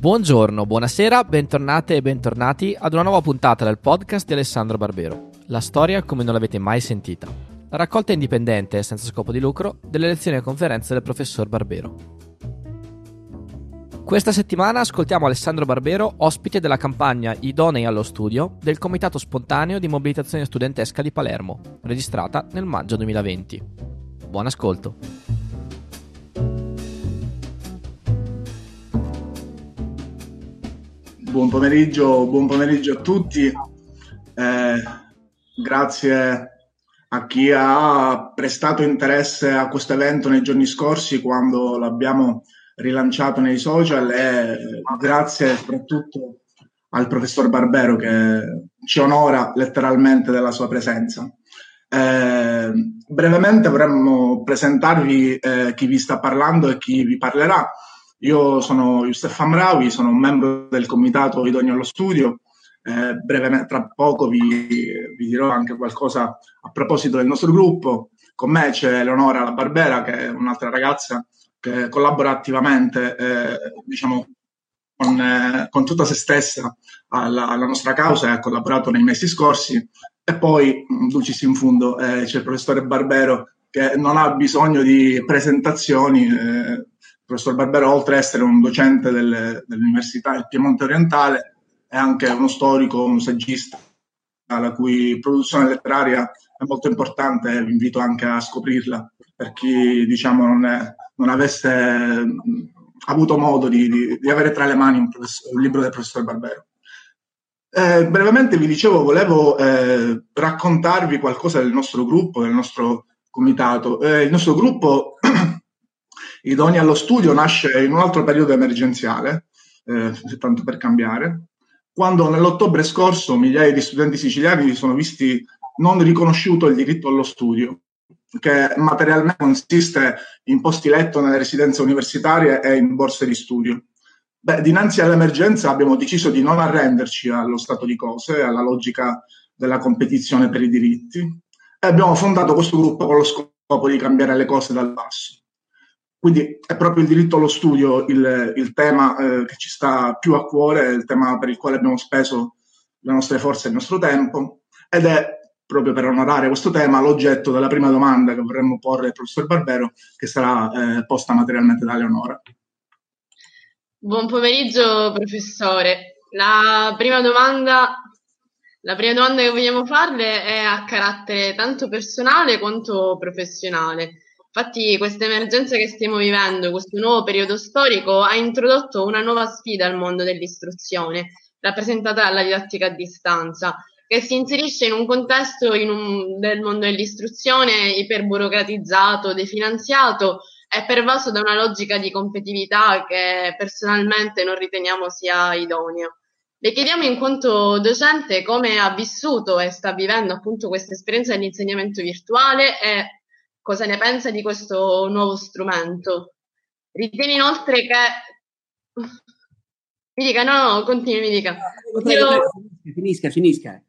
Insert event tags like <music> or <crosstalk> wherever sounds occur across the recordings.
Buongiorno, buonasera, bentornate e bentornati ad una nuova puntata del podcast di Alessandro Barbero. La storia come non l'avete mai sentita. La raccolta indipendente, senza scopo di lucro, delle lezioni e conferenze del professor Barbero. Questa settimana ascoltiamo Alessandro Barbero, ospite della campagna Idonei allo studio del Comitato Spontaneo di Mobilitazione Studentesca di Palermo, registrata nel maggio 2020. Buon ascolto. Buon pomeriggio, buon pomeriggio a tutti. Eh, grazie a chi ha prestato interesse a questo evento nei giorni scorsi quando l'abbiamo rilanciato nei social e grazie soprattutto al professor Barbero che ci onora letteralmente della sua presenza. Eh, brevemente vorremmo presentarvi eh, chi vi sta parlando e chi vi parlerà. Io sono Youssef Amrawi, sono un membro del comitato Idoneo allo Studio. Eh, brevemente, tra poco vi, vi, dirò anche qualcosa a proposito del nostro gruppo. Con me c'è Eleonora La Barbera, che è un'altra ragazza che collabora attivamente, eh, diciamo, con, eh, con, tutta se stessa alla, alla, nostra causa e ha collaborato nei mesi scorsi. E poi, dulcis in fundo, eh, c'è il professore Barbero che non ha bisogno di presentazioni, eh, professor Barbero, oltre ad essere un docente delle, dell'Università del Piemonte Orientale, è anche uno storico, un saggista, la cui produzione letteraria è molto importante vi invito anche a scoprirla per chi diciamo, non, è, non avesse avuto modo di, di, di, avere tra le mani un, un libro del professor Barbero. Eh, brevemente vi dicevo, volevo eh, raccontarvi qualcosa del nostro gruppo, del nostro comitato. Eh, il nostro gruppo Idoni allo studio nasce in un altro periodo emergenziale, eh, tanto per cambiare, quando nell'ottobre scorso migliaia di studenti siciliani si sono visti non riconosciuto il diritto allo studio, che materialmente consiste in posti letto nelle residenze universitarie e in borse di studio. Beh, dinanzi all'emergenza abbiamo deciso di non arrenderci allo stato di cose, alla logica della competizione per i diritti e abbiamo fondato questo gruppo con lo scopo di cambiare le cose dal basso. Quindi è proprio il diritto allo studio il, il tema eh, che ci sta più a cuore, il tema per il quale abbiamo speso le nostre forze e il nostro tempo ed è proprio per onorare questo tema l'oggetto della prima domanda che vorremmo porre al professor Barbero che sarà eh, posta materialmente da Leonora. Buon pomeriggio professore. La prima domanda la prima domanda che vogliamo farle è a carattere tanto personale quanto professionale. Infatti questa emergenza che stiamo vivendo, questo nuovo periodo storico, ha introdotto una nuova sfida al mondo dell'istruzione, rappresentata dalla didattica a distanza, che si inserisce in un contesto in un, del mondo dell'istruzione iperburocratizzato, definanziato e pervaso da una logica di competitività che personalmente non riteniamo sia idonea. Le chiediamo in quanto docente come ha vissuto e sta vivendo appunto questa esperienza dell'insegnamento virtuale e cosa ne pensa di questo nuovo strumento. Ritiene inoltre che... <laughs> Mi dica, no, no, continui, mi dica. Io... Finisca, finisca.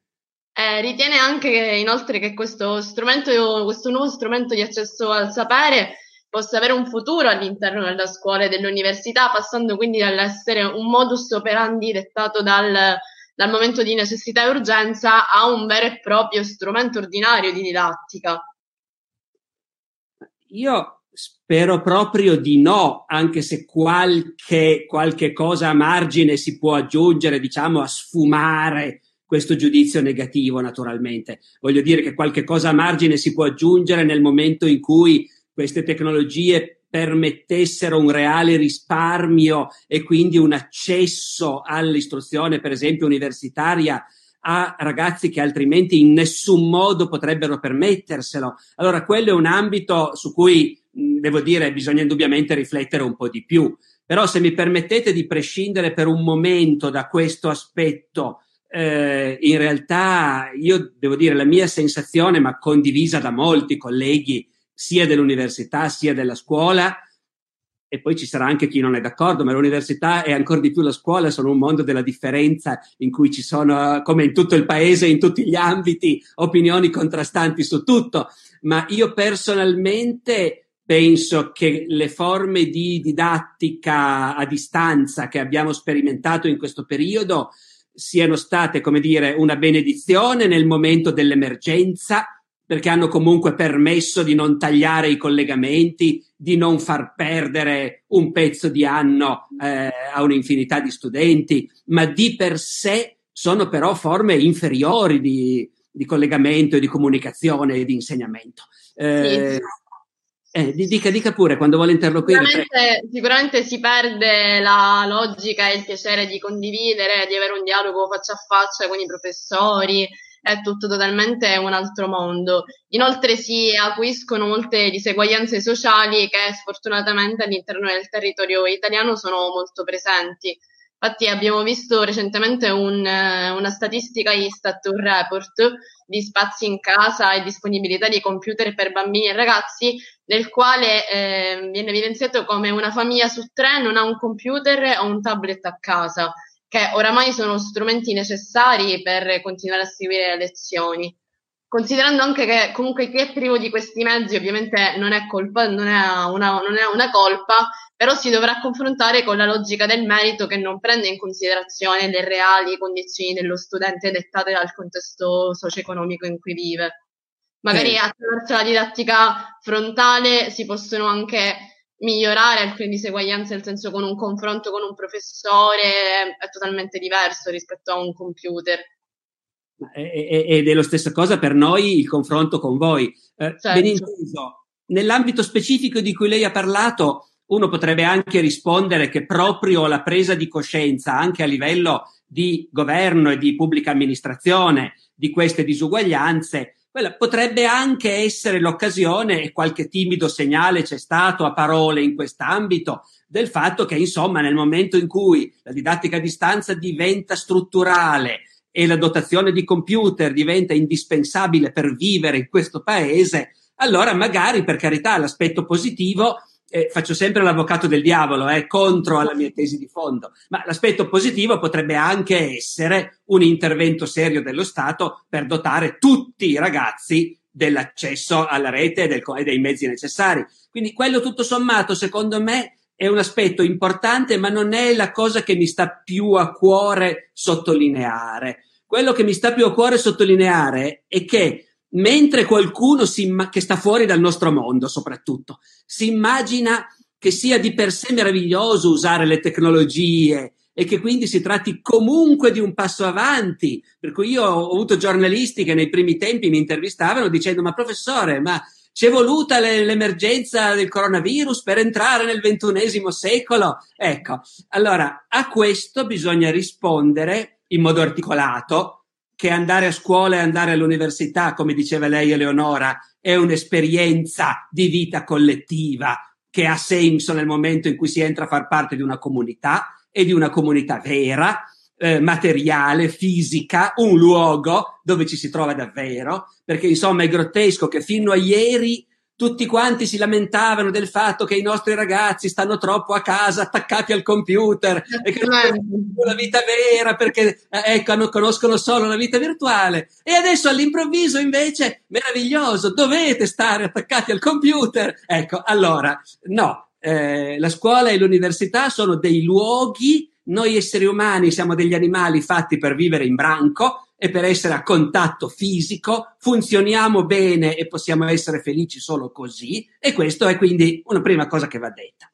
Eh, ritiene anche che, inoltre che questo strumento, questo nuovo strumento di accesso al sapere possa avere un futuro all'interno della scuola e dell'università, passando quindi dall'essere un modus operandi dettato dal, dal momento di necessità e urgenza a un vero e proprio strumento ordinario di didattica. Io spero proprio di no, anche se qualche, qualche cosa a margine si può aggiungere, diciamo, a sfumare questo giudizio negativo, naturalmente. Voglio dire che qualche cosa a margine si può aggiungere nel momento in cui queste tecnologie permettessero un reale risparmio e quindi un accesso all'istruzione, per esempio universitaria, a ragazzi che altrimenti in nessun modo potrebbero permetterselo. Allora, quello è un ambito su cui, devo dire, bisogna indubbiamente riflettere un po' di più. Però se mi permettete di prescindere per un momento da questo aspetto, eh, in realtà io devo dire la mia sensazione, ma condivisa da molti colleghi, sia dell'università sia della scuola, e poi ci sarà anche chi non è d'accordo, ma l'università e ancora di più la scuola sono un mondo della differenza in cui ci sono, come in tutto il paese, in tutti gli ambiti, opinioni contrastanti su tutto. Ma io personalmente penso che le forme di didattica a distanza che abbiamo sperimentato in questo periodo siano state, come dire, una benedizione nel momento dell'emergenza, perché hanno comunque permesso di non tagliare i collegamenti, di non far perdere un pezzo di anno eh, a un'infinità di studenti, ma di per sé sono però forme inferiori di, di collegamento e di comunicazione e di insegnamento. Eh, sì. Eh, dica, dica pure quando vuole interloquire. Sicuramente, sicuramente, si perde la logica e il piacere di condividere, di avere un dialogo faccia a faccia con i professori, è tutto totalmente un altro mondo. Inoltre si acuiscono molte diseguaglianze sociali che sfortunatamente all'interno del territorio italiano sono molto presenti. Infatti abbiamo visto recentemente un, una statistica Istat, un report di spazi in casa e disponibilità di computer per bambini e ragazzi, nel quale eh, viene evidenziato come una famiglia su tre non ha un computer o un tablet a casa che oramai sono strumenti necessari per continuare a seguire le lezioni. Considerando anche che comunque chi è privo di questi mezzi ovviamente non è colpa, non è una, non è una colpa, però si dovrà confrontare con la logica del merito che non prende in considerazione le reali condizioni dello studente dettate dal contesto socio-economico in cui vive. Magari attraverso la didattica frontale si possono anche migliorare alcune diseguaglianze, nel senso con un confronto con un professore è totalmente diverso rispetto a un computer. Ed è la stessa cosa per noi il confronto con voi. Eh, certo. Ben inteso, nell'ambito specifico di cui lei ha parlato, uno potrebbe anche rispondere che proprio la presa di coscienza, anche a livello di governo e di pubblica amministrazione, di queste disuguaglianze, quella potrebbe anche essere l'occasione, e qualche timido segnale c'è stato a parole in quest'ambito, del fatto che, insomma, nel momento in cui la didattica a distanza diventa strutturale e la dotazione di computer diventa indispensabile per vivere in questo paese, allora magari, per carità, l'aspetto positivo eh, faccio sempre l'avvocato del diavolo, eh, contro alla mia tesi di fondo, ma l'aspetto positivo potrebbe anche essere un intervento serio dello Stato per dotare tutti i ragazzi dell'accesso alla rete e, del, e dei mezzi necessari. Quindi quello tutto sommato, secondo me, è un aspetto importante, ma non è la cosa che mi sta più a cuore sottolineare. Quello che mi sta più a cuore sottolineare è che mentre qualcuno imma- che sta fuori dal nostro mondo, soprattutto, si immagina che sia di per sé meraviglioso usare le tecnologie e che quindi si tratti comunque di un passo avanti. Per cui io ho avuto giornalisti che nei primi tempi mi intervistavano dicendo: Ma professore, ma ci è voluta le, l'emergenza del coronavirus per entrare nel ventunesimo secolo? Ecco, allora a questo bisogna rispondere in modo articolato che andare a scuola e andare all'università, come diceva lei Eleonora, è un'esperienza di vita collettiva che ha senso nel momento in cui si entra a far parte di una comunità e di una comunità vera, eh, materiale, fisica, un luogo dove ci si trova davvero, perché insomma è grottesco che fino a ieri tutti quanti si lamentavano del fatto che i nostri ragazzi stanno troppo a casa attaccati al computer e che non conoscono la vita vera perché eh, ecco, conoscono solo la vita virtuale. E adesso all'improvviso invece, meraviglioso, dovete stare attaccati al computer. Ecco, allora, no, eh, la scuola e l'università sono dei luoghi, noi esseri umani siamo degli animali fatti per vivere in branco, e per essere a contatto fisico, funzioniamo bene e possiamo essere felici solo così e questo è quindi una prima cosa che va detta.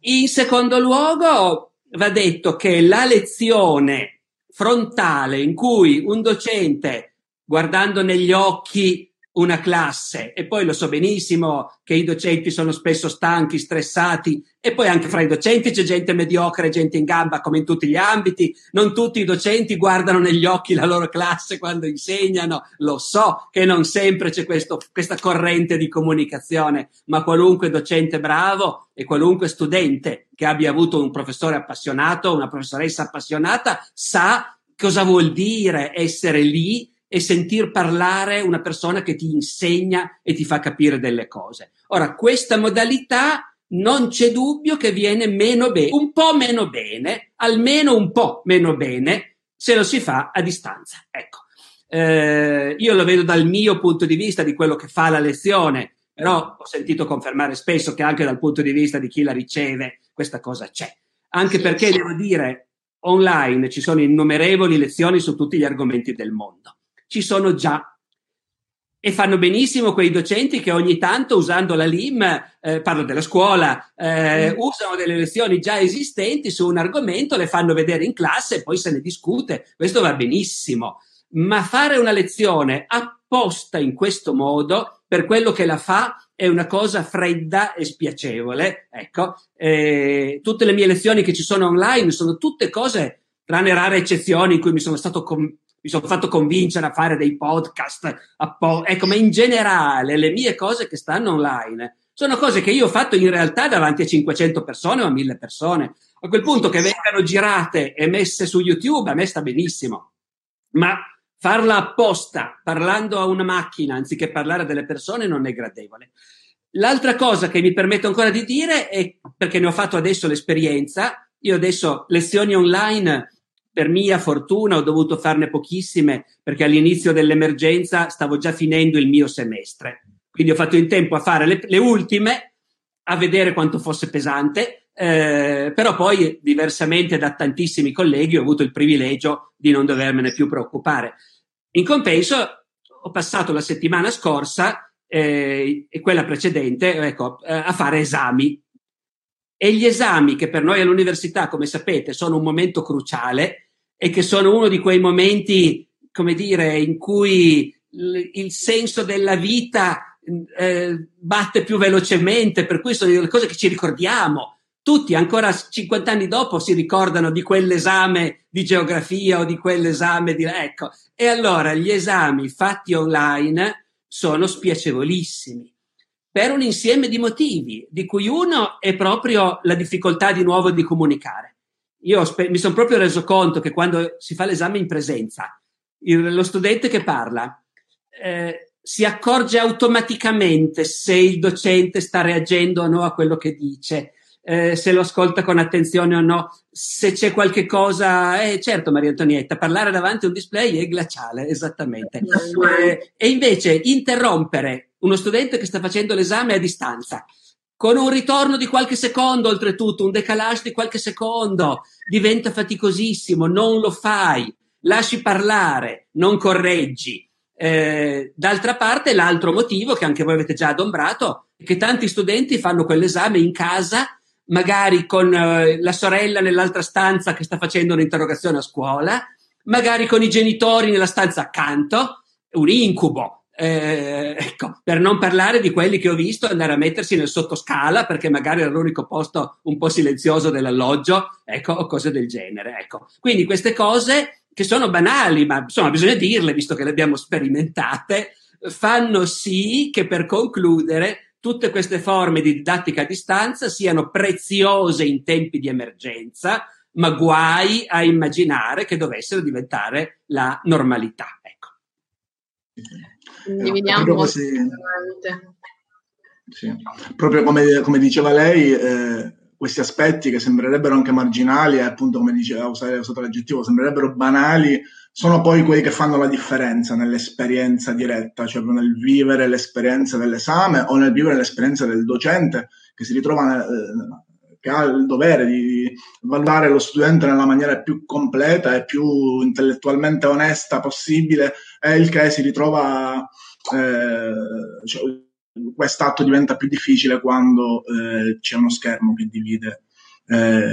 In secondo luogo va detto che la lezione frontale in cui un docente guardando negli occhi una classe. E poi lo so benissimo che i docenti sono spesso stanchi, stressati. E poi anche fra i docenti c'è gente mediocre gente in gamba come in tutti gli ambiti, non tutti i docenti guardano negli occhi la loro classe quando insegnano, lo so che non sempre c'è questo, questa corrente di comunicazione, ma qualunque docente bravo e qualunque studente che abbia avuto un professore appassionato, una professoressa appassionata, sa cosa vuol dire essere lì e sentir parlare una persona che ti insegna e ti fa capire delle cose. Ora, questa modalità non c'è dubbio che viene meno bene, un po' meno bene, almeno un po' meno bene, se lo si fa a distanza. Ecco, eh, io lo vedo dal mio punto di vista di quello che fa la lezione. però ho sentito confermare spesso che anche dal punto di vista di chi la riceve questa cosa c'è. Anche sì, perché sì. devo dire, online ci sono innumerevoli lezioni su tutti gli argomenti del mondo. Ci sono già e fanno benissimo quei docenti che ogni tanto usando la LIM, eh, parlo della scuola, eh, mm. usano delle lezioni già esistenti su un argomento, le fanno vedere in classe e poi se ne discute. Questo va benissimo. Ma fare una lezione apposta in questo modo, per quello che la fa, è una cosa fredda e spiacevole. Ecco, eh, tutte le mie lezioni che ci sono online sono tutte cose, tranne rare eccezioni in cui mi sono stato com- mi sono fatto convincere a fare dei podcast, po- ecco, ma in generale le mie cose che stanno online sono cose che io ho fatto in realtà davanti a 500 persone o a 1000 persone. A quel punto che vengano girate e messe su YouTube a me sta benissimo, ma farla apposta parlando a una macchina anziché parlare a delle persone non è gradevole. L'altra cosa che mi permetto ancora di dire è perché ne ho fatto adesso l'esperienza, io adesso lezioni online per mia fortuna ho dovuto farne pochissime perché all'inizio dell'emergenza stavo già finendo il mio semestre. Quindi ho fatto in tempo a fare le, le ultime, a vedere quanto fosse pesante, eh, però poi, diversamente da tantissimi colleghi, ho avuto il privilegio di non dovermene più preoccupare. In compenso, ho passato la settimana scorsa eh, e quella precedente ecco, eh, a fare esami e gli esami, che per noi all'università, come sapete, sono un momento cruciale e che sono uno di quei momenti, come dire, in cui il senso della vita eh, batte più velocemente, per cui sono le cose che ci ricordiamo. Tutti ancora 50 anni dopo si ricordano di quell'esame di geografia o di quell'esame di... Ecco, e allora gli esami fatti online sono spiacevolissimi per un insieme di motivi, di cui uno è proprio la difficoltà di nuovo di comunicare. Io spe- mi sono proprio reso conto che quando si fa l'esame in presenza, il, lo studente che parla eh, si accorge automaticamente se il docente sta reagendo o no a quello che dice, eh, se lo ascolta con attenzione o no, se c'è qualche cosa. Eh, certo, Maria Antonietta, parlare davanti a un display è glaciale, esattamente. Eh, e invece interrompere uno studente che sta facendo l'esame a distanza, con un ritorno di qualche secondo, oltretutto, un decalage di qualche secondo, diventa faticosissimo, non lo fai, lasci parlare, non correggi. Eh, d'altra parte, l'altro motivo che anche voi avete già adombrato è che tanti studenti fanno quell'esame in casa, magari con eh, la sorella nell'altra stanza che sta facendo un'interrogazione a scuola, magari con i genitori nella stanza accanto, un incubo eh, ecco, per non parlare di quelli che ho visto andare a mettersi nel sottoscala perché magari era l'unico posto un po' silenzioso dell'alloggio, ecco, o cose del genere. Ecco. Quindi queste cose che sono banali, ma insomma bisogna dirle, visto che le abbiamo sperimentate, fanno sì che per concludere tutte queste forme di didattica a distanza siano preziose in tempi di emergenza, ma guai a immaginare che dovessero diventare la normalità. Ecco. Condividiamo proprio, così, sì. proprio come, come, diceva lei, eh, questi aspetti che sembrerebbero anche marginali, e appunto come diceva, usare usato l'aggettivo, sembrerebbero banali, sono poi quelli che fanno la differenza nell'esperienza diretta, cioè nel vivere l'esperienza dell'esame o nel vivere l'esperienza del docente che si ritrova eh, che ha il dovere di valutare lo studente nella maniera più completa e più intellettualmente onesta possibile, è il che si ritrova, eh, cioè, quest'atto diventa più difficile quando eh, c'è uno schermo che divide eh,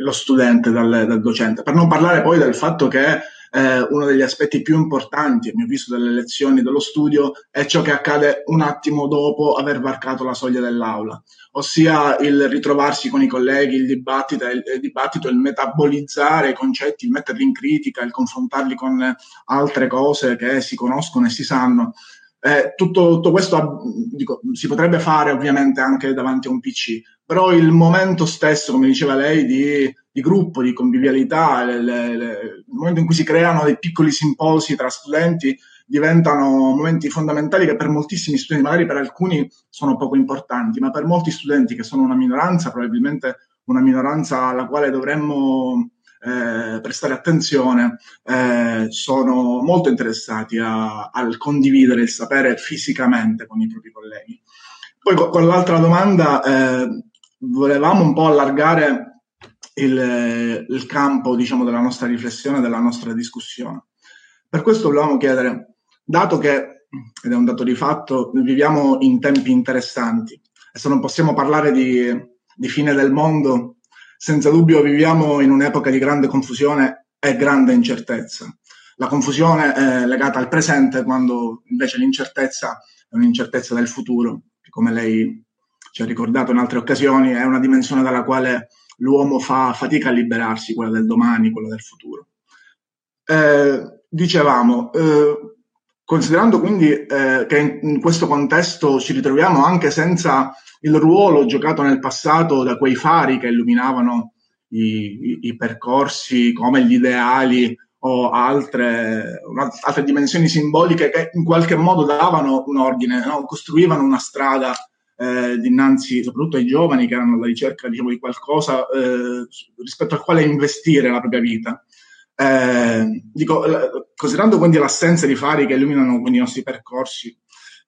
lo studente dal, dal, docente. Per non parlare poi del fatto che eh, uno degli aspetti più importanti, a mio avviso, delle lezioni dello studio è ciò che accade un attimo dopo aver varcato la soglia dell'aula, ossia il ritrovarsi con i colleghi, il dibattito, il, il, dibattito, il metabolizzare i concetti, il metterli in critica, il confrontarli con altre cose che si conoscono e si sanno. Eh, tutto, tutto, questo dico, si potrebbe fare ovviamente anche davanti a un PC, però il momento stesso, come diceva lei, di, di gruppo, di convivialità, le, le, le, il momento in cui si creano dei piccoli simposi tra studenti diventano momenti fondamentali che per moltissimi studenti, magari per alcuni sono poco importanti, ma per molti studenti che sono una minoranza, probabilmente una minoranza alla quale dovremmo eh, prestare attenzione, eh, sono molto interessati a, al condividere il sapere fisicamente con i propri colleghi. Poi con, l'altra domanda eh, volevamo un po' allargare il, il campo diciamo, della nostra riflessione, della nostra discussione. Per questo volevamo chiedere, dato che, ed è un dato di fatto, viviamo in tempi interessanti e se non possiamo parlare di, di fine del mondo, senza dubbio viviamo in un'epoca di grande confusione e grande incertezza. La confusione è legata al presente, quando invece l'incertezza è un'incertezza del futuro, che come lei ci ha ricordato in altre occasioni, è una dimensione dalla quale l'uomo fa fatica a liberarsi, quella del domani, quella del futuro. Eh, dicevamo, eh, considerando quindi eh, che in, in, questo contesto ci ritroviamo anche senza il ruolo giocato nel passato da quei fari che illuminavano i, i, i percorsi come gli ideali o altre, altre, dimensioni simboliche che in qualche modo davano un ordine, no? costruivano una strada eh, dinanzi soprattutto ai giovani che erano alla ricerca diciamo, di qualcosa eh, rispetto al quale investire la propria vita. Eh, dico, considerando quindi l'assenza di fari che illuminano i nostri percorsi,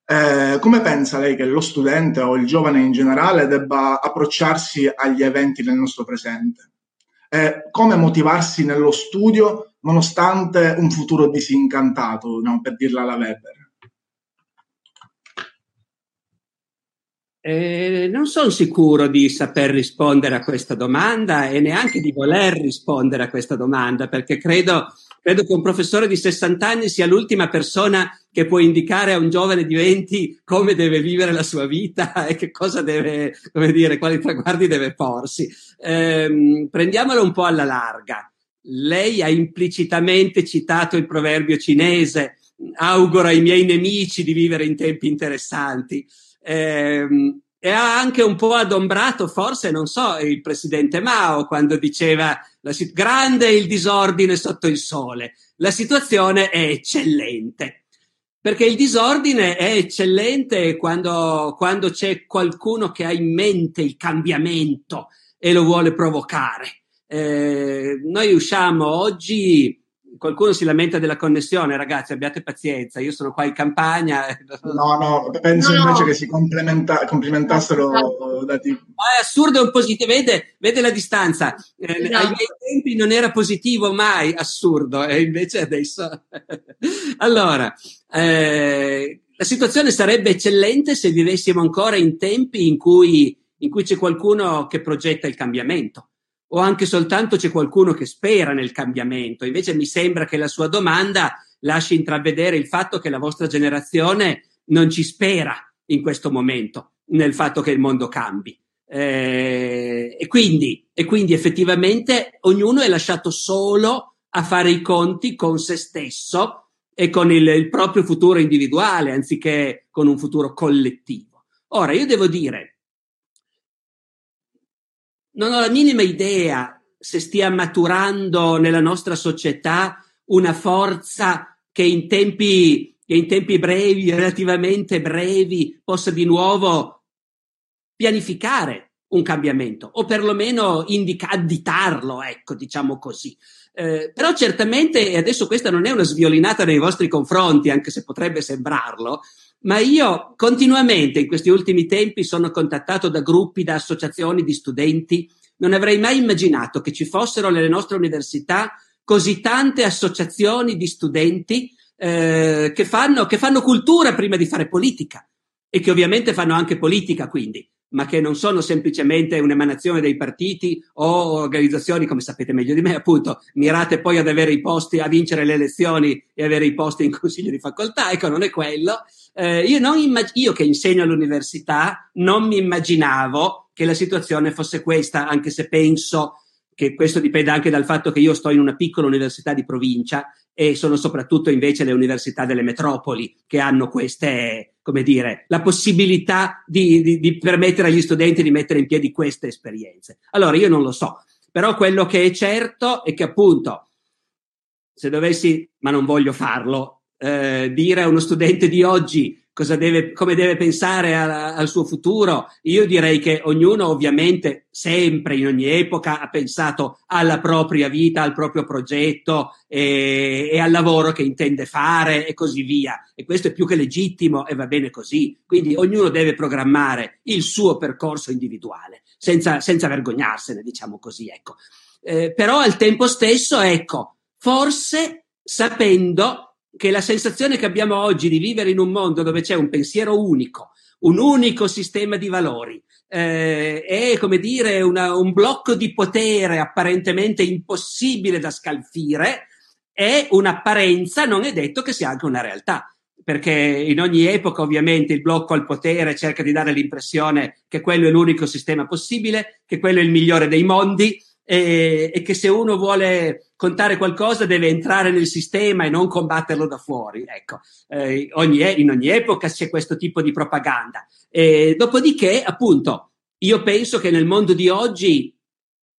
eh, come pensa lei che lo studente o il giovane in generale debba approcciarsi agli eventi del nostro presente? Eh, come motivarsi nello studio nonostante un futuro disincantato, no? per dirla alla Weber? Eh, non sono sicuro di saper rispondere a questa domanda e neanche di voler rispondere a questa domanda, perché credo, credo, che un professore di 60 anni sia l'ultima persona che può indicare a un giovane di 20 come deve vivere la sua vita <laughs> e che cosa deve, come dire, quali traguardi deve porsi. Eh, prendiamolo un po' alla larga. Lei ha implicitamente citato il proverbio cinese, auguro ai miei nemici di vivere in tempi interessanti. Eh, e ha anche un po' adombrato, forse, non so, il presidente Mao quando diceva la, grande il disordine sotto il sole. La situazione è eccellente. Perché il disordine è eccellente quando, quando c'è qualcuno che ha in mente il cambiamento e lo vuole provocare. Eh, noi usciamo oggi qualcuno si lamenta della connessione, ragazzi, abbiate pazienza, io sono qua in campagna. No, no, penso no. invece che si complimenta- complimentassero no. da tipo. Ma è assurdo, è un positivo, vede, vede la distanza. Eh, no. Ai miei tempi non era positivo mai, assurdo, e invece adesso. <laughs> allora, eh, la situazione sarebbe eccellente se vivessimo ancora in tempi in cui, in cui c'è qualcuno che progetta il cambiamento o anche soltanto c'è qualcuno che spera nel cambiamento. Invece mi sembra che la sua domanda lasci intravedere il fatto che la vostra generazione non ci spera in questo momento nel fatto che il mondo cambi. Eh, e, quindi, e quindi effettivamente ognuno è lasciato solo a fare i conti con se stesso e con il, il proprio futuro individuale anziché con un futuro collettivo. Ora, io devo dire, non ho la minima idea se stia maturando nella nostra società una forza che in tempi, che in tempi brevi, relativamente brevi, possa di nuovo pianificare un cambiamento o perlomeno indica, additarlo, ecco, diciamo così. Eh, però certamente, e adesso questa non è una sviolinata nei vostri confronti, anche se potrebbe sembrarlo, ma io continuamente in questi ultimi tempi sono contattato da gruppi, da associazioni di studenti. Non avrei mai immaginato che ci fossero nelle nostre università così tante associazioni di studenti eh, che, fanno, che fanno cultura prima di fare politica e che ovviamente fanno anche politica quindi ma che non sono semplicemente un'emanazione dei partiti o organizzazioni, come sapete meglio di me, appunto, mirate poi ad avere i posti, a vincere le elezioni e avere i posti in consiglio di facoltà. Ecco, non è quello. Eh, io, immag- io che insegno all'università non mi immaginavo che la situazione fosse questa, anche se penso che questo dipende anche dal fatto che io sto in una piccola università di provincia e sono soprattutto invece le università delle metropoli che hanno queste, come dire, la possibilità di, di, di permettere agli studenti di mettere in piedi queste esperienze. Allora io non lo so, però quello che è certo è che appunto, se dovessi, ma non voglio farlo, eh, dire a uno studente di oggi deve, come deve pensare a, al suo futuro. Io direi che ognuno ovviamente sempre in ogni epoca ha pensato alla propria vita, al proprio progetto e, e, al lavoro che intende fare e così via. E questo è più che legittimo e va bene così. Quindi ognuno deve programmare il suo percorso individuale senza, senza vergognarsene, diciamo così. Ecco. Eh, però al tempo stesso, ecco, forse sapendo che la sensazione che abbiamo oggi di vivere in un mondo dove c'è un pensiero unico, un unico sistema di valori, eh, è come dire una, un blocco di potere apparentemente impossibile da scalfire, è un'apparenza, non è detto che sia anche una realtà. Perché in ogni epoca, ovviamente, il blocco al potere cerca di dare l'impressione che quello è l'unico sistema possibile, che quello è il migliore dei mondi, e, e, che se uno vuole contare qualcosa deve entrare nel sistema e non combatterlo da fuori. Ecco, eh, ogni, in ogni epoca c'è questo tipo di propaganda. E, dopodiché, appunto, io penso che nel mondo di oggi,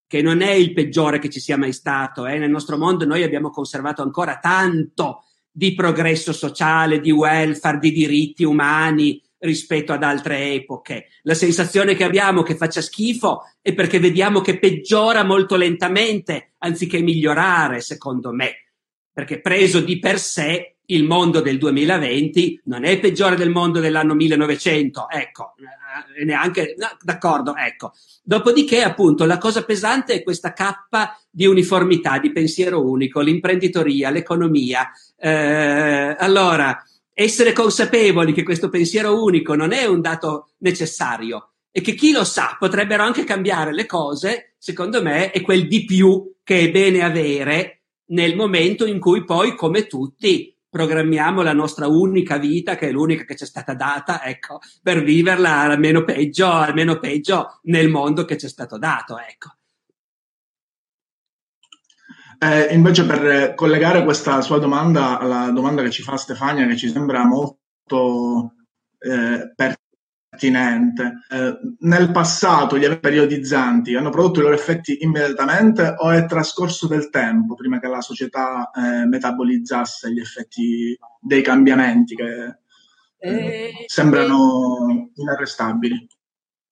che non è il peggiore che ci sia mai stato, eh, nel nostro mondo noi abbiamo conservato ancora tanto di progresso sociale, di welfare, di diritti umani, rispetto ad altre epoche. La sensazione che abbiamo che faccia schifo è perché vediamo che peggiora molto lentamente anziché migliorare, secondo me. Perché preso di per sé il mondo del 2020 non è peggiore del mondo dell'anno 1900, ecco, eh, neanche, no, d'accordo, ecco. Dopodiché, appunto, la cosa pesante è questa cappa di uniformità, di pensiero unico, l'imprenditoria, l'economia. Eh, allora, essere consapevoli che questo pensiero unico non è un dato necessario e che chi lo sa potrebbero anche cambiare le cose, secondo me è quel di più che è bene avere nel momento in cui poi, come tutti, programmiamo la nostra unica vita, che è l'unica che ci è stata data, ecco, per viverla almeno peggio, almeno peggio nel mondo che ci è stato dato, ecco. Eh, invece per collegare questa sua domanda alla domanda che ci fa Stefania, che ci sembra molto eh, pertinente, eh, nel passato gli eventi periodizzanti hanno prodotto i loro effetti immediatamente o è trascorso del tempo prima che la società eh, metabolizzasse gli effetti dei cambiamenti che eh, eh, sembrano inarrestabili?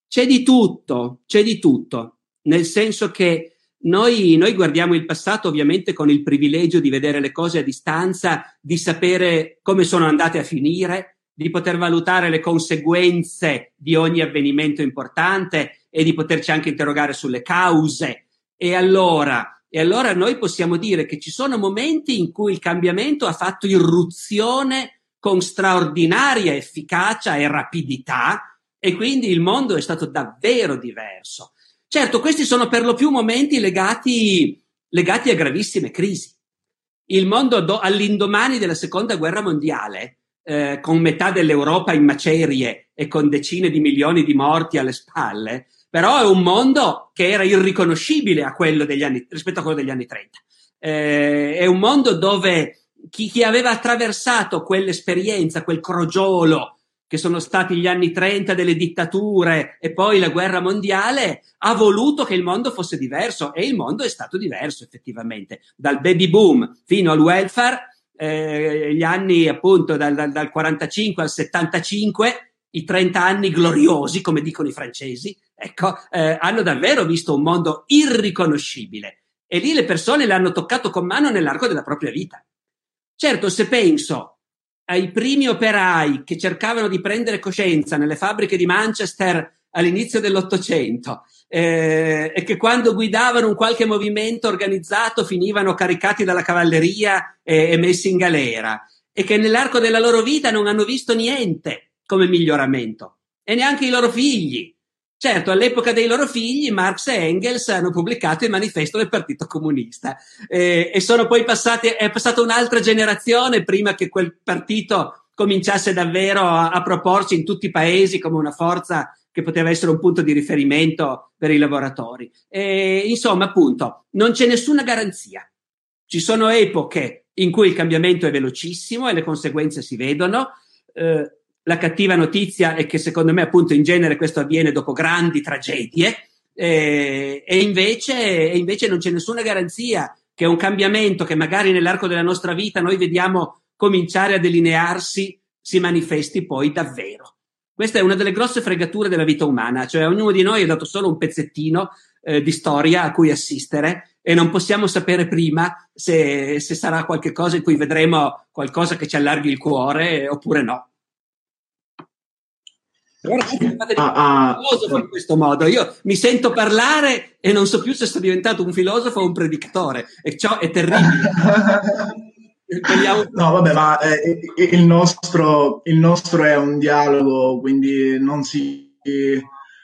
C'è di tutto, c'è di tutto, nel senso che noi, noi, guardiamo il passato ovviamente con il privilegio di vedere le cose a distanza, di sapere come sono andate a finire, di poter valutare le conseguenze di ogni avvenimento importante e di poterci anche interrogare sulle cause. E allora, e allora noi possiamo dire che ci sono momenti in cui il cambiamento ha fatto irruzione con straordinaria efficacia e rapidità e quindi il mondo è stato davvero diverso. Certo, questi sono per lo più momenti legati, legati a gravissime crisi. Il mondo do, all'indomani della seconda guerra mondiale, eh, con metà dell'Europa in macerie e con decine di milioni di morti alle spalle, però è un mondo che era irriconoscibile anni, rispetto a quello degli anni 30. Eh, è un mondo dove chi, chi aveva attraversato quell'esperienza, quel crogiolo che sono stati gli anni 30 delle dittature e poi la guerra mondiale, ha voluto che il mondo fosse diverso e il mondo è stato diverso effettivamente. Dal baby boom fino al welfare, eh, gli anni appunto dal, dal, dal 45 al 75, i 30 anni gloriosi, come dicono i francesi, ecco, eh, hanno davvero visto un mondo irriconoscibile. E lì le persone l'hanno toccato con mano nell'arco della propria vita. Certo, se penso ai primi operai che cercavano di prendere coscienza nelle fabbriche di Manchester all'inizio dell'Ottocento eh, e che quando guidavano un qualche movimento organizzato finivano caricati dalla cavalleria e, e messi in galera e che nell'arco della loro vita non hanno visto niente come miglioramento e neanche i loro figli Certo, all'epoca dei loro figli, Marx e Engels hanno pubblicato il manifesto del Partito Comunista eh, e sono poi passati, è passata un'altra generazione prima che quel partito cominciasse davvero a, a proporsi in tutti i paesi come una forza che poteva essere un punto di riferimento per i lavoratori. E, insomma, appunto, non c'è nessuna garanzia. Ci sono epoche in cui il cambiamento è velocissimo e le conseguenze si vedono. Eh, la cattiva notizia è che secondo me appunto in genere questo avviene dopo grandi tragedie eh, e, invece, e invece non c'è nessuna garanzia che un cambiamento che magari nell'arco della nostra vita noi vediamo cominciare a delinearsi si manifesti poi davvero. Questa è una delle grosse fregature della vita umana, cioè ognuno di noi è dato solo un pezzettino eh, di storia a cui assistere e non possiamo sapere prima se, se sarà qualcosa in cui vedremo qualcosa che ci allarghi il cuore oppure no. Allora, ah, ah, filosofo in questo modo. Io mi sento parlare e non so più se sono diventato un filosofo o un predicatore, e ciò è terribile. <laughs> no, vabbè, ma eh, il, nostro, il, nostro, è un dialogo, quindi non, si,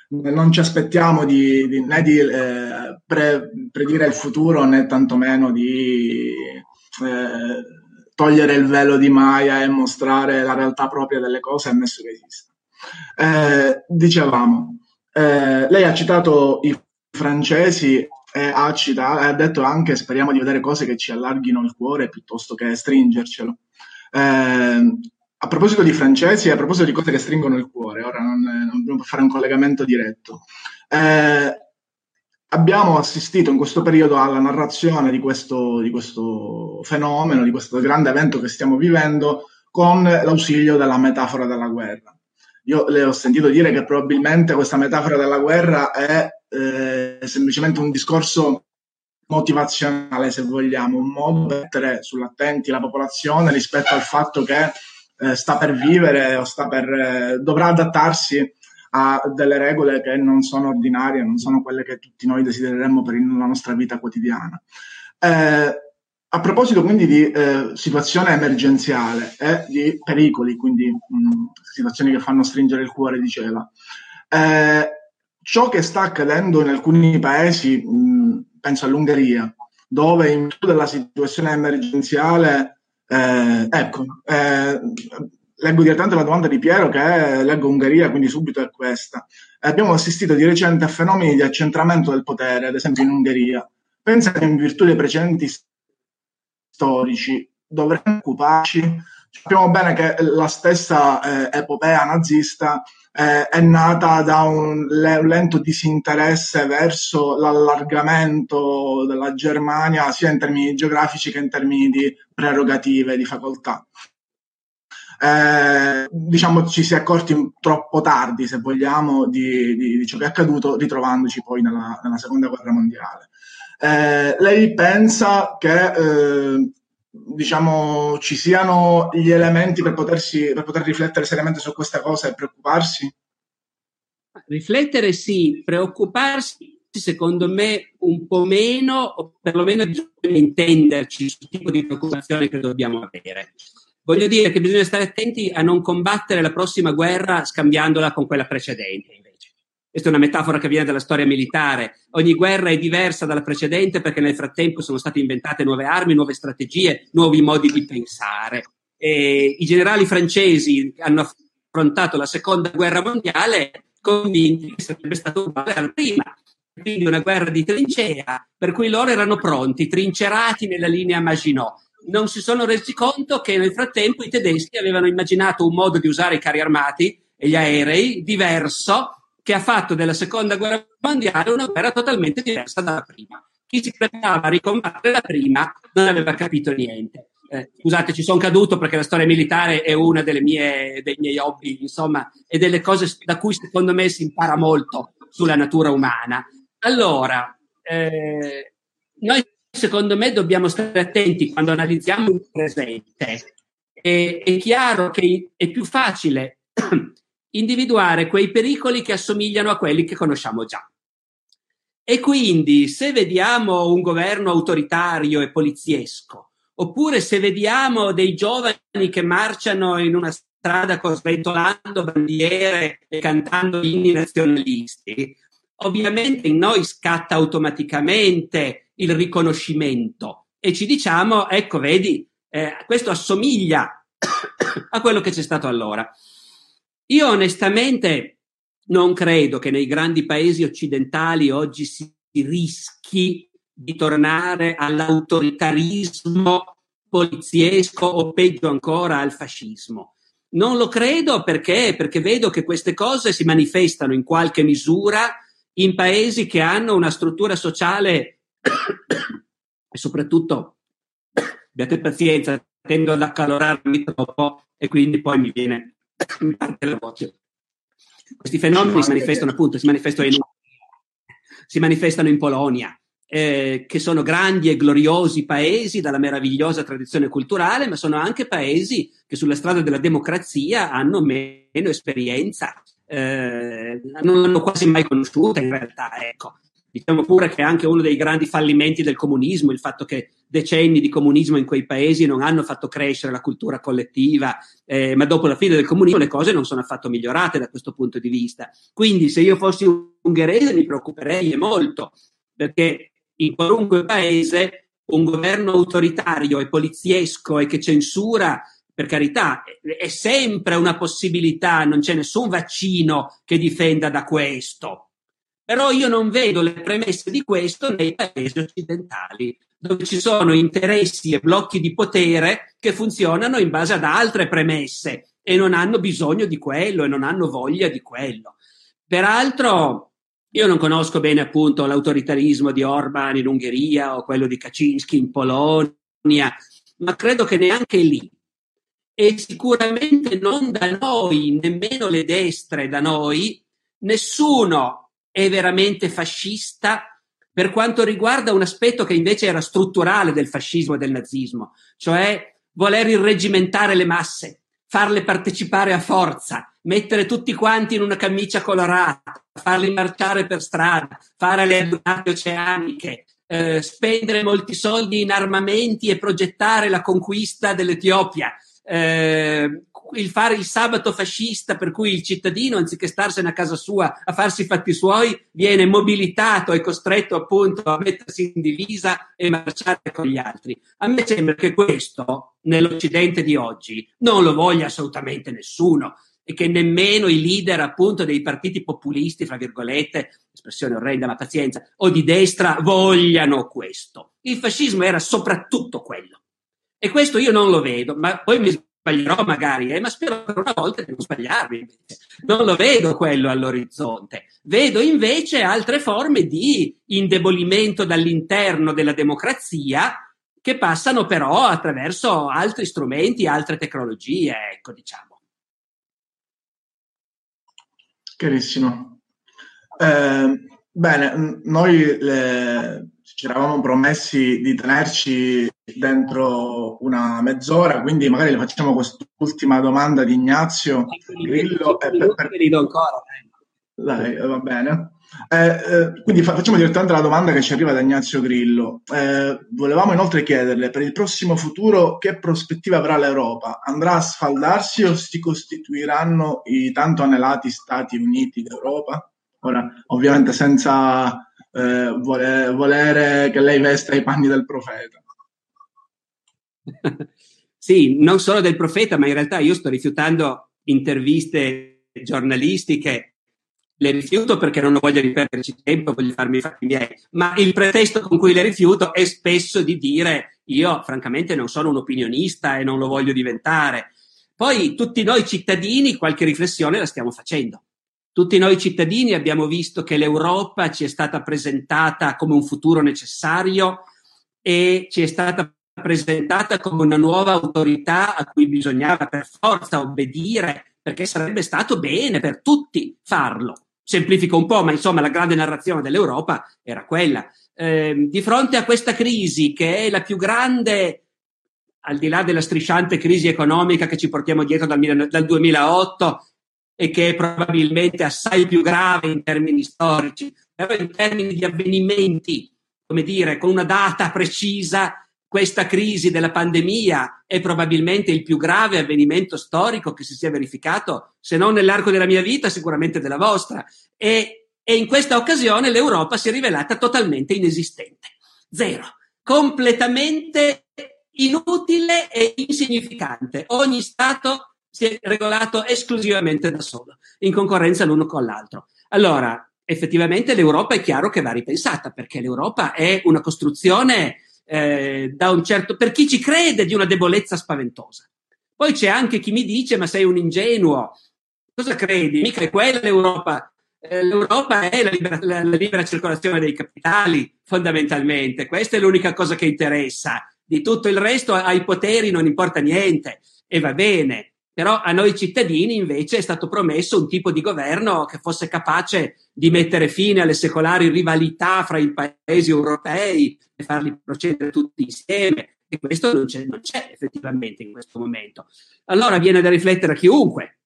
non ci aspettiamo di, di, né di eh, pre, predire il futuro né tantomeno di eh, togliere il velo di Maya e mostrare la realtà propria delle cose, ammesso che esista. Eh, dicevamo, eh, lei ha citato i francesi e ha, citato, ha detto anche speriamo di vedere cose che ci allarghino il cuore piuttosto che stringercelo. Eh, a proposito di francesi e a proposito di cose che stringono il cuore, ora non, non dobbiamo fare un collegamento diretto. Eh, abbiamo assistito in questo periodo alla narrazione di questo, di questo, fenomeno, di questo grande evento che stiamo vivendo, con l'ausilio della metafora della guerra. Io le ho sentito dire che probabilmente questa metafora della guerra è eh, semplicemente un discorso motivazionale, se vogliamo, un modo per mettere sull'attenti la popolazione rispetto al fatto che eh, sta per vivere o sta per, eh, dovrà adattarsi a delle regole che non sono ordinarie, non sono quelle che tutti noi desidereremmo per la nostra vita quotidiana. Eh, a proposito quindi di eh, situazione emergenziale e di pericoli, quindi mh, situazioni che fanno stringere il cuore, diceva, eh, ciò che sta accadendo in alcuni paesi, mh, penso all'Ungheria, dove in virtù della situazione emergenziale, eh, ecco, eh, leggo direttamente la domanda di Piero che leggo Ungheria, quindi subito è questa. Abbiamo assistito di recente a fenomeni di accentramento del potere, ad esempio in Ungheria. Pensa che in virtù dei precedenti storici dovremmo occuparci. Sappiamo bene che la stessa eh, epopea nazista eh, è nata da un, le, un, lento disinteresse verso l'allargamento della Germania sia in termini geografici che in termini di prerogative, di facoltà. Eh, diciamo ci si è accorti troppo tardi, se vogliamo, di, di, di ciò che è accaduto, ritrovandoci poi nella, nella seconda guerra mondiale. Eh, lei pensa che eh, diciamo, ci siano gli elementi per, potersi, per poter riflettere seriamente su questa cosa e preoccuparsi? Riflettere sì, preoccuparsi secondo me un po' meno, o perlomeno bisogna intenderci sul tipo di preoccupazione che dobbiamo avere. Voglio dire che bisogna stare attenti a non combattere la prossima guerra scambiandola con quella precedente. Questa è una metafora che viene dalla storia militare. Ogni guerra è diversa dalla precedente perché nel frattempo sono state inventate nuove armi, nuove strategie, nuovi modi di pensare. E I generali francesi hanno affrontato la seconda guerra mondiale convinti che sarebbe stato uguale alla prima. Quindi una guerra di trincea, per cui loro erano pronti, trincerati nella linea Maginot. Non si sono resi conto che nel frattempo i tedeschi avevano immaginato un modo di usare i carri armati e gli aerei diverso che ha fatto della seconda guerra mondiale una guerra totalmente diversa dalla prima. Chi si preparava a ricombattere la prima non aveva capito niente. Eh, scusate, ci sono caduto perché la storia militare è uno dei miei hobby, insomma, e delle cose da cui secondo me si impara molto sulla natura umana. Allora, eh, noi secondo me dobbiamo stare attenti quando analizziamo il presente. E, è chiaro che è più facile individuare quei pericoli che assomigliano a quelli che conosciamo già. E quindi se vediamo un governo autoritario e poliziesco, oppure se vediamo dei giovani che marciano in una strada sventolando bandiere e cantando inni nazionalisti, ovviamente in noi scatta automaticamente il riconoscimento e ci diciamo, ecco, vedi, eh, questo assomiglia <coughs> a quello che c'è stato allora. Io onestamente non credo che nei grandi paesi occidentali oggi si rischi di tornare all'autoritarismo poliziesco o peggio ancora al fascismo. Non lo credo perché? Perché vedo che queste cose si manifestano in qualche misura in paesi che hanno una struttura sociale <coughs> e soprattutto, abbiate pazienza, tendo ad accalorarmi troppo, e quindi poi mi viene la voce. Questi fenomeni si manifestano appunto, si manifestano in, si manifestano in Polonia, eh, che sono grandi e gloriosi paesi dalla meravigliosa tradizione culturale, ma sono anche paesi che sulla strada della democrazia hanno meno esperienza, eh, non l'hanno quasi mai conosciuta in realtà. Ecco. Diciamo pure che è anche uno dei grandi fallimenti del comunismo, il fatto che decenni di comunismo in quei paesi non hanno fatto crescere la cultura collettiva, eh, ma dopo la fine del comunismo le cose non sono affatto migliorate da questo punto di vista. Quindi se io fossi ungherese mi preoccuperei molto, perché in qualunque paese un governo autoritario e poliziesco e che censura per carità, è sempre una possibilità, non c'è nessun vaccino che difenda da questo. Però io non vedo le premesse di questo nei paesi occidentali, dove ci sono interessi e blocchi di potere che funzionano in base ad altre premesse e non hanno bisogno di quello e non hanno voglia di quello. Peraltro, io non conosco bene appunto l'autoritarismo di Orban in Ungheria o quello di Kaczynski in Polonia, ma credo che neanche lì e sicuramente non da noi, nemmeno le destre da noi, nessuno è veramente fascista per quanto riguarda un aspetto che invece era strutturale del fascismo e del nazismo, cioè voler irregimentare le masse, farle partecipare a forza, mettere tutti quanti in una camicia colorata, farli marciare per strada, fare le adunate oceaniche, eh, spendere molti soldi in armamenti e progettare la conquista dell'Etiopia. Eh, il fare il sabato fascista per cui il cittadino, anziché starsene a casa sua a farsi i fatti suoi, viene mobilitato e costretto appunto a mettersi in divisa e marciare con gli altri. A me sembra che questo, nell'Occidente di oggi, non lo voglia assolutamente nessuno e che nemmeno i leader appunto dei partiti populisti, fra virgolette, espressione orrenda ma pazienza, o di destra vogliano questo. Il fascismo era soprattutto quello. E questo io non lo vedo, ma poi mi sbaglierò magari, eh, ma spero per una volta di non sbagliarmi. Non lo vedo quello all'orizzonte. Vedo invece altre forme di indebolimento dall'interno della democrazia che passano però attraverso altri strumenti, altre tecnologie, ecco, diciamo. Chiarissimo. Eh, bene, noi le, ci eravamo promessi di tenerci dentro una mezz'ora, quindi magari le facciamo quest'ultima domanda di Ignazio Grillo. Eh, per, per... ancora. Dai, va bene. Eh, eh, quindi fa- facciamo direttamente la domanda che ci arriva da Ignazio Grillo. Eh, volevamo inoltre chiederle per il prossimo futuro che prospettiva avrà l'Europa? Andrà a sfaldarsi o si costituiranno i tanto anelati Stati Uniti d'Europa? Ora, ovviamente senza eh, volere, volere che lei vesta i panni del profeta. <laughs> sì, non solo del profeta, ma in realtà io sto rifiutando interviste giornalistiche. Le rifiuto perché non voglio riperderci tempo, voglio farmi i fatti miei, ma il pretesto con cui le rifiuto è spesso di dire io francamente non sono un opinionista e non lo voglio diventare. Poi tutti noi cittadini qualche riflessione la stiamo facendo. Tutti noi cittadini abbiamo visto che l'Europa ci è stata presentata come un futuro necessario e ci è stata presentata come una nuova autorità a cui bisognava per forza obbedire perché sarebbe stato bene per tutti farlo. Semplifico un po', ma insomma la grande narrazione dell'Europa era quella. Eh, di fronte a questa crisi, che è la più grande, al di là della strisciante crisi economica che ci portiamo dietro dal, dal 2008, e che è probabilmente assai più grave in termini storici, però in termini di avvenimenti, come dire, con una data precisa, questa crisi della pandemia è probabilmente il più grave avvenimento storico che si sia verificato, se non nell'arco della mia vita, sicuramente della vostra. E, e in questa occasione l'Europa si è rivelata totalmente inesistente. Zero. Completamente inutile e insignificante. Ogni Stato si è regolato esclusivamente da solo, in concorrenza l'uno con l'altro. Allora, effettivamente l'Europa è chiaro che va ripensata, perché l'Europa è una costruzione eh, da un certo, per chi ci crede, di una debolezza spaventosa. Poi c'è anche chi mi dice, ma sei un ingenuo, cosa credi? Mica è quella l'Europa. Eh, L'Europa è la libera, la, la libera circolazione dei capitali, fondamentalmente. Questa è l'unica cosa che interessa. Di tutto il resto ai poteri non importa niente e va bene però a noi cittadini invece è stato promesso un tipo di governo che fosse capace di mettere fine alle secolari rivalità fra i paesi europei e farli procedere tutti insieme. E questo non c'è, non c'è effettivamente in questo momento. Allora viene da riflettere a chiunque.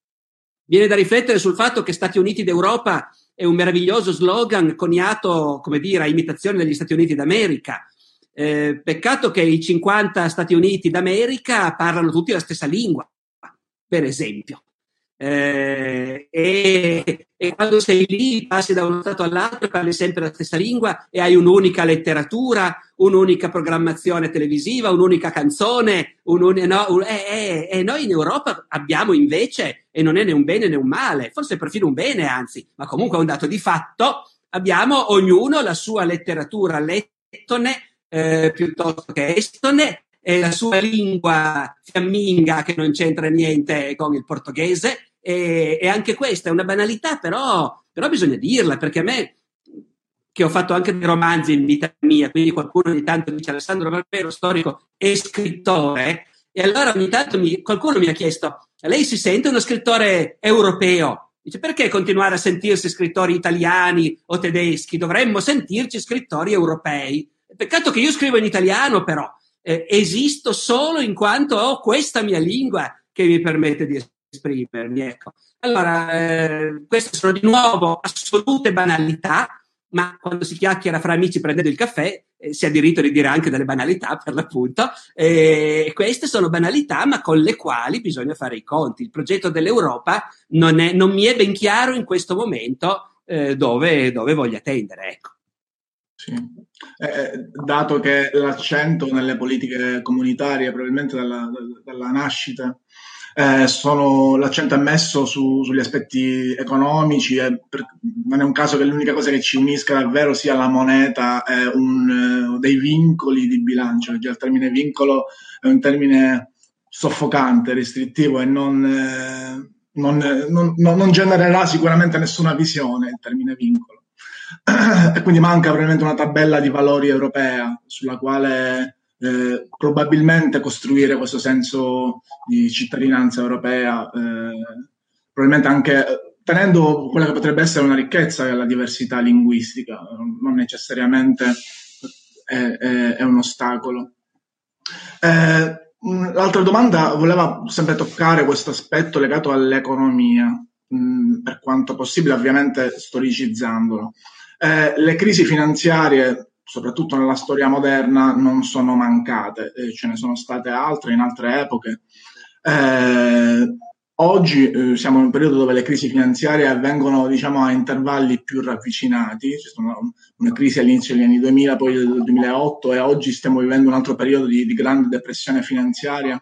Viene da riflettere sul fatto che Stati Uniti d'Europa è un meraviglioso slogan coniato, come dire, a imitazione degli Stati Uniti d'America. Eh, peccato che i 50 Stati Uniti d'America parlano tutti la stessa lingua per esempio. Eh, e, e, quando sei lì passi da uno stato all'altro parli sempre la stessa lingua e hai un'unica letteratura, un'unica programmazione televisiva, un'unica canzone, un, no, un, eh, eh, e noi in Europa abbiamo invece, e non è né un bene né un male, forse perfino un bene anzi, ma comunque è un dato di fatto, abbiamo ognuno la sua letteratura lettone eh, piuttosto che estone è la sua lingua fiamminga che non c'entra niente con il portoghese e, e anche questa è una banalità, però, però, bisogna dirla perché a me, che ho fatto anche dei romanzi in vita mia, quindi qualcuno ogni tanto dice Alessandro Barbero, storico e scrittore, e allora ogni tanto mi, qualcuno mi ha chiesto, lei si sente uno scrittore europeo? Dice, perché continuare a sentirsi scrittori italiani o tedeschi? Dovremmo sentirci scrittori europei. Peccato che io scrivo in italiano, però, eh, esisto solo in quanto ho questa mia lingua che mi permette di esprimermi. Ecco. Allora, eh, queste sono di nuovo assolute banalità, ma quando si chiacchiera fra amici prendendo il caffè eh, si ha diritto di dire anche delle banalità per l'appunto. E queste sono banalità, ma con le quali bisogna fare i conti. Il progetto dell'Europa non, è, non mi è ben chiaro in questo momento eh, dove, dove voglia tendere. Ecco. Sì. Eh, eh, dato che l'accento nelle politiche comunitarie, probabilmente dalla, dalla nascita, eh, sono, l'accento è messo su, sugli aspetti economici, per, non è un caso che l'unica cosa che ci unisca davvero sia la moneta e un, dei vincoli di bilancio, già il termine vincolo è un termine soffocante, restrittivo e non, eh, non, non, non genererà sicuramente nessuna visione il termine vincolo. <clears throat> e quindi manca probabilmente una tabella di valori europea sulla quale eh, probabilmente costruire questo senso di cittadinanza europea, eh, probabilmente anche tenendo quella che potrebbe essere una ricchezza che è la diversità linguistica, non necessariamente è, è, è un ostacolo. Eh, l'altra domanda voleva sempre toccare questo aspetto legato all'economia, mh, per quanto possibile, ovviamente storicizzandolo. Eh, le crisi finanziarie, soprattutto nella storia moderna, non sono mancate, eh, ce ne sono state altre in altre epoche. Eh, oggi eh, siamo in un periodo dove le crisi finanziarie avvengono diciamo, a intervalli più ravvicinati, ci sono una crisi all'inizio degli anni 2000, poi del 2008 e oggi stiamo vivendo un altro periodo di, di grande depressione finanziaria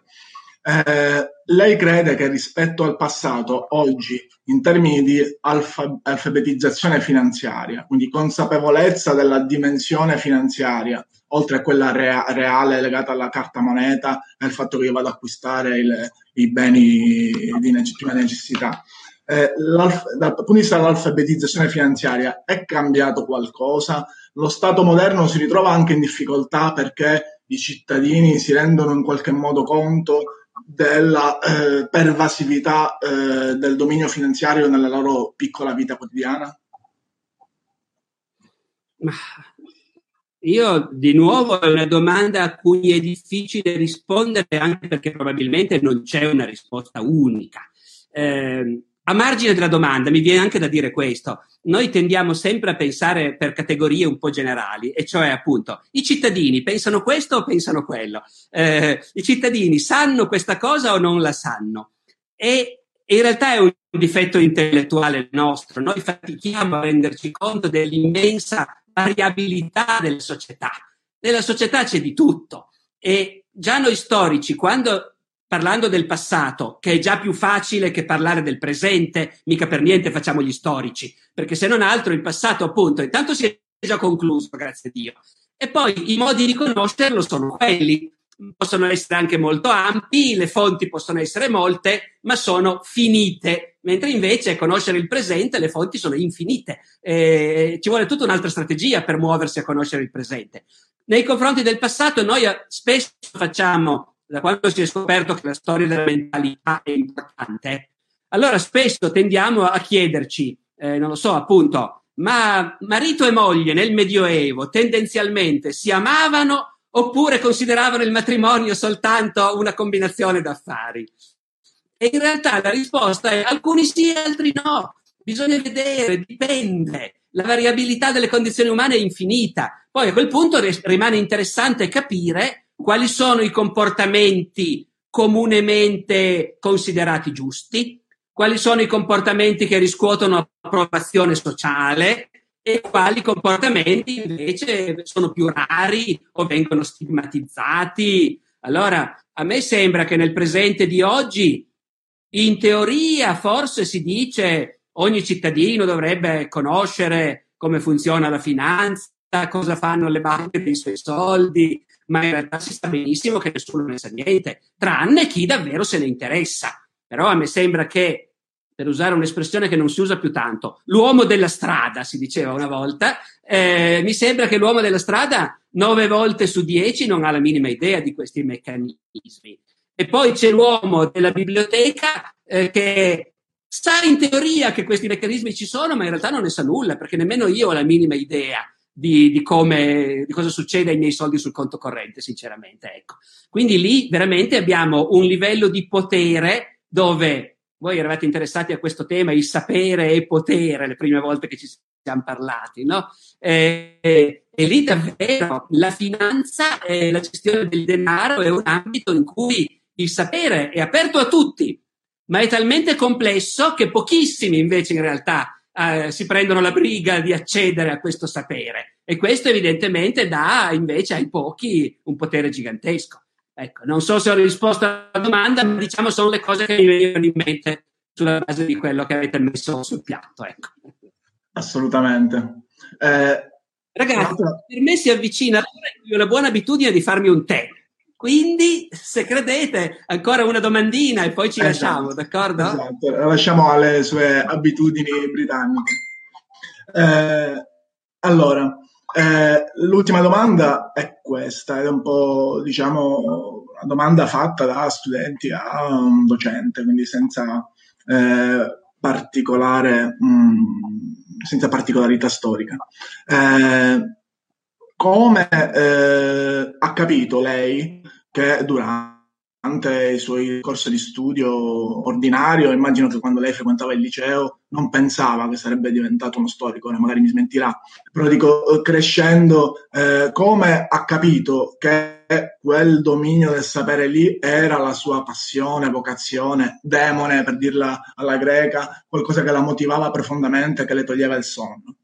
eh, lei crede che rispetto al passato, oggi, in termini di alfa- alfabetizzazione finanziaria, quindi consapevolezza della dimensione finanziaria, oltre a quella rea- reale legata alla carta moneta e al fatto che io vado ad acquistare il, i beni di legittima necessità, eh, dal punto di vista dell'alfabetizzazione finanziaria è cambiato qualcosa? Lo Stato moderno si ritrova anche in difficoltà perché i cittadini si rendono in qualche modo conto della eh, pervasività eh, del dominio finanziario nella loro piccola vita quotidiana? Io di nuovo è una domanda a cui è difficile rispondere anche perché probabilmente non c'è una risposta unica. Eh, a margine della domanda, mi viene anche da dire questo, noi tendiamo sempre a pensare per categorie un po' generali, e cioè appunto i cittadini pensano questo o pensano quello, eh, i cittadini sanno questa cosa o non la sanno. E in realtà è un difetto intellettuale nostro, noi fatichiamo a renderci conto dell'immensa variabilità della società. Nella società c'è di tutto e già noi storici, quando parlando del passato, che è già più facile che parlare del presente, mica per niente facciamo gli storici, perché se non altro il passato appunto intanto si è già concluso, grazie a Dio. E poi i modi di conoscerlo sono quelli, possono essere anche molto ampi, le fonti possono essere molte, ma sono finite, mentre invece conoscere il presente, le fonti sono infinite. Eh, ci vuole tutta un'altra strategia per muoversi a conoscere il presente. Nei confronti del passato noi spesso facciamo da quando si è scoperto che la storia della mentalità è importante, allora spesso tendiamo a chiederci, eh, non lo so, appunto, ma marito e moglie nel Medioevo tendenzialmente si amavano oppure consideravano il matrimonio soltanto una combinazione d'affari? E in realtà la risposta è alcuni sì altri no. Bisogna vedere, dipende. La variabilità delle condizioni umane è infinita. Poi a quel punto rimane interessante capire quali sono i comportamenti comunemente considerati giusti, quali sono i comportamenti che riscuotono approvazione sociale e quali comportamenti invece sono più rari o vengono stigmatizzati. Allora, a me sembra che nel presente di oggi, in teoria, forse si dice ogni cittadino dovrebbe conoscere come funziona la finanza, cosa fanno le banche dei suoi soldi, ma in realtà si sa benissimo che nessuno ne sa niente, tranne chi davvero se ne interessa. Però a me sembra che per usare un'espressione che non si usa più tanto, l'uomo della strada, si diceva una volta, eh, mi sembra che l'uomo della strada nove volte su dieci non ha la minima idea di questi meccanismi. E poi c'è l'uomo della biblioteca eh, che sa in teoria che questi meccanismi ci sono, ma in realtà non ne sa nulla, perché nemmeno io ho la minima idea di, di, come, di cosa succede ai miei soldi sul conto corrente, sinceramente. Ecco. Quindi lì veramente abbiamo un livello di potere dove voi eravate interessati a questo tema, il sapere e potere, le prime volte che ci siamo parlati, no? E, e lì davvero la finanza e la gestione del denaro è un ambito in cui il sapere è aperto a tutti, ma è talmente complesso che pochissimi invece in realtà eh, si prendono la briga di accedere a questo sapere. E questo evidentemente dà invece ai pochi un potere gigantesco. Ecco, non so se ho risposto alla domanda, ma diciamo sono le cose che mi vengono in mente sulla base di quello che avete messo sul piatto. Ecco. Assolutamente. Eh, Ragazzi, per me si avvicina ho la buona abitudine di farmi un tè. Quindi, se credete, ancora una domandina e poi ci esatto, lasciamo, d'accordo? Esatto, la lasciamo alle sue abitudini britanniche. Eh, allora, eh, l'ultima domanda è questa, è un po', diciamo, una domanda fatta da studenti a un docente, quindi senza eh, particolare, mh, mm, senza particolarità storica. Eh, come eh, ha capito lei che durante i suoi corsi di studio ordinario, immagino che quando lei frequentava il liceo non pensava che sarebbe diventato uno storico, ora magari mi smentirà, però dico, crescendo, eh, come ha capito che quel dominio del sapere lì era la sua passione, vocazione, demone, per dirla alla greca, qualcosa che la motivava profondamente, che le toglieva il sonno?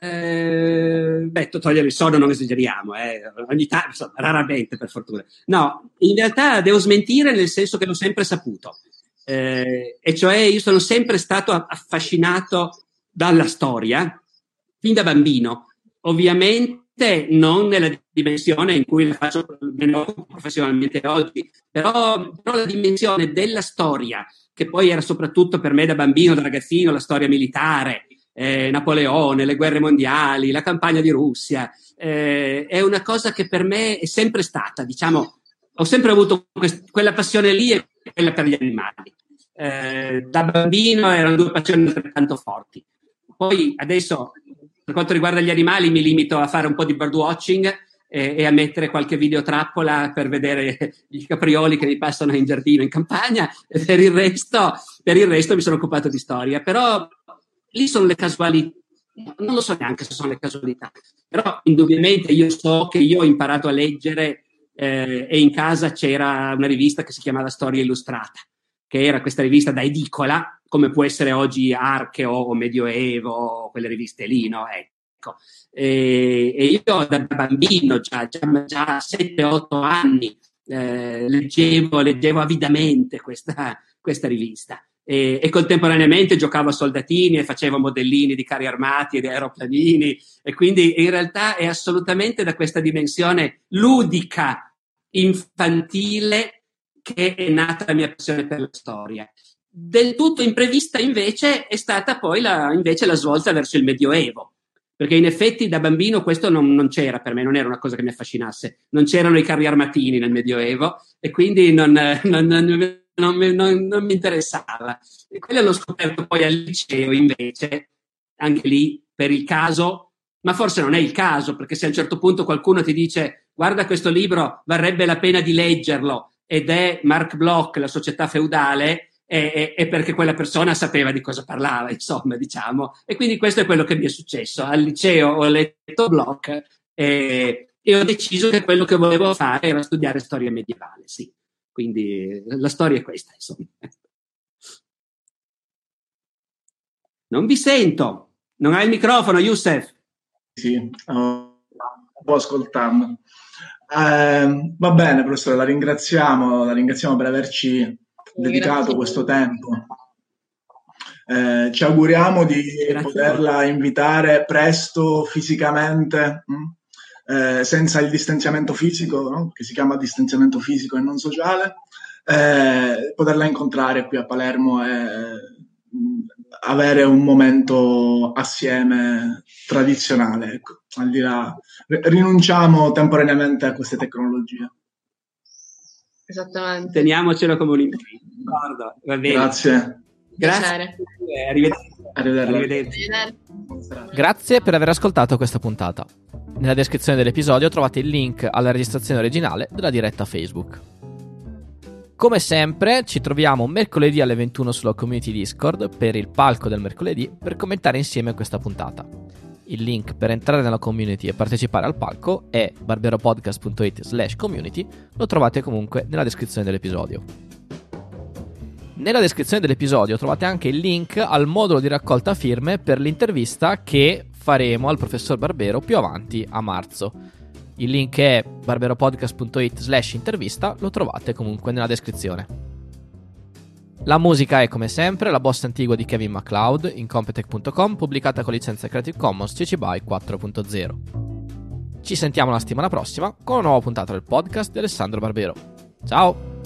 Eh, beh, togliere il sonno non esageriamo, eh. ogni insomma, raramente per fortuna. No, in realtà devo smentire nel senso che l'ho sempre saputo, eh, e cioè io sono sempre stato affascinato dalla storia, fin da bambino. Ovviamente non nella dimensione in cui la faccio professionalmente oggi, però, però la dimensione della storia, che poi era soprattutto per me da bambino, da ragazzino, la storia militare, eh, Napoleone, le guerre mondiali, la campagna di Russia, eh, è una cosa che per me è sempre stata, diciamo, ho sempre avuto quest- quella passione lì e quella per gli animali. Eh, da bambino erano due passioni altrettanto forti. Poi adesso, per quanto riguarda gli animali, mi limito a fare un po' di birdwatching e, e a mettere qualche videotrappola per vedere i caprioli che mi passano in giardino in campagna per il resto, per il resto mi sono occupato di storia. Però lì sono le casualità, non lo so neanche se sono le casualità, però indubbiamente io so che io ho imparato a leggere eh, e in casa c'era una rivista che si chiamava Storia Illustrata, che era questa rivista da edicola, come può essere oggi Archeo o Medioevo, quelle riviste lì, no? Ecco. E, e io da bambino, già, già, già 7-8 anni, eh, leggevo, leggevo avidamente questa, questa rivista e, e, contemporaneamente giocavo a soldatini e facevo modellini di carri armati e di aeroplanini e quindi in realtà è assolutamente da questa dimensione ludica, infantile, che è nata la mia passione per la storia. Del tutto imprevista invece è stata poi la, la svolta verso il Medioevo. perché in effetti da bambino questo non, non, c'era per me, non era una cosa che mi affascinasse, non c'erano i carri armatini nel Medioevo e quindi non, non, non mi interessava. E quello l'ho scoperto poi al liceo invece, anche lì per il caso, ma forse non è il caso, perché se a un certo punto qualcuno ti dice guarda questo libro, varrebbe la pena di leggerlo, ed è Mark Bloch, La società feudale, è, è, perché quella persona sapeva di cosa parlava, <laughs> insomma, diciamo. E quindi questo è quello che mi è successo. Al liceo ho letto Bloch e, e ho deciso che quello che volevo fare era studiare storia medievale, sì. Quindi la storia è questa, insomma. Non vi sento. Non hai il microfono, Youssef. Sì, sto ascoltando. Eh, va bene, professore, la ringraziamo, la ringraziamo per averci dedicato questo tempo. Eh, ci auguriamo di Grazie. poterla invitare presto fisicamente, mh? Mm, eh, senza il distanziamento fisico, no? che si chiama distanziamento fisico e non sociale, eh, poterla incontrare qui a Palermo e mh, avere un momento assieme tradizionale. Ecco. Al di là, rinunciamo temporaneamente a queste tecnologie. Esattamente. Teniamocelo come un impegno. Grazie. Grazie. Arrivederci. Arrivederci. Grazie per aver ascoltato questa puntata. Nella descrizione dell'episodio trovate il link alla registrazione originale della diretta Facebook. Come sempre, ci troviamo mercoledì alle 21 sulla community Discord per il palco del mercoledì per commentare insieme questa puntata. Il link per entrare nella community e partecipare al palco è barberopodcast.it slash community, lo trovate comunque nella descrizione dell'episodio. Nella descrizione dell'episodio trovate anche il link al modulo di raccolta firme per l'intervista che faremo al professor Barbero più avanti a marzo. Il link è barberopodcast.it slash intervista, lo trovate comunque nella descrizione. La musica è come sempre la bossa antigua di Kevin MacLeod in Competech.com pubblicata con licenza Creative Commons CC BY 4.0. Ci sentiamo la settimana prossima con una nuova puntata del podcast di Alessandro Barbero. Ciao!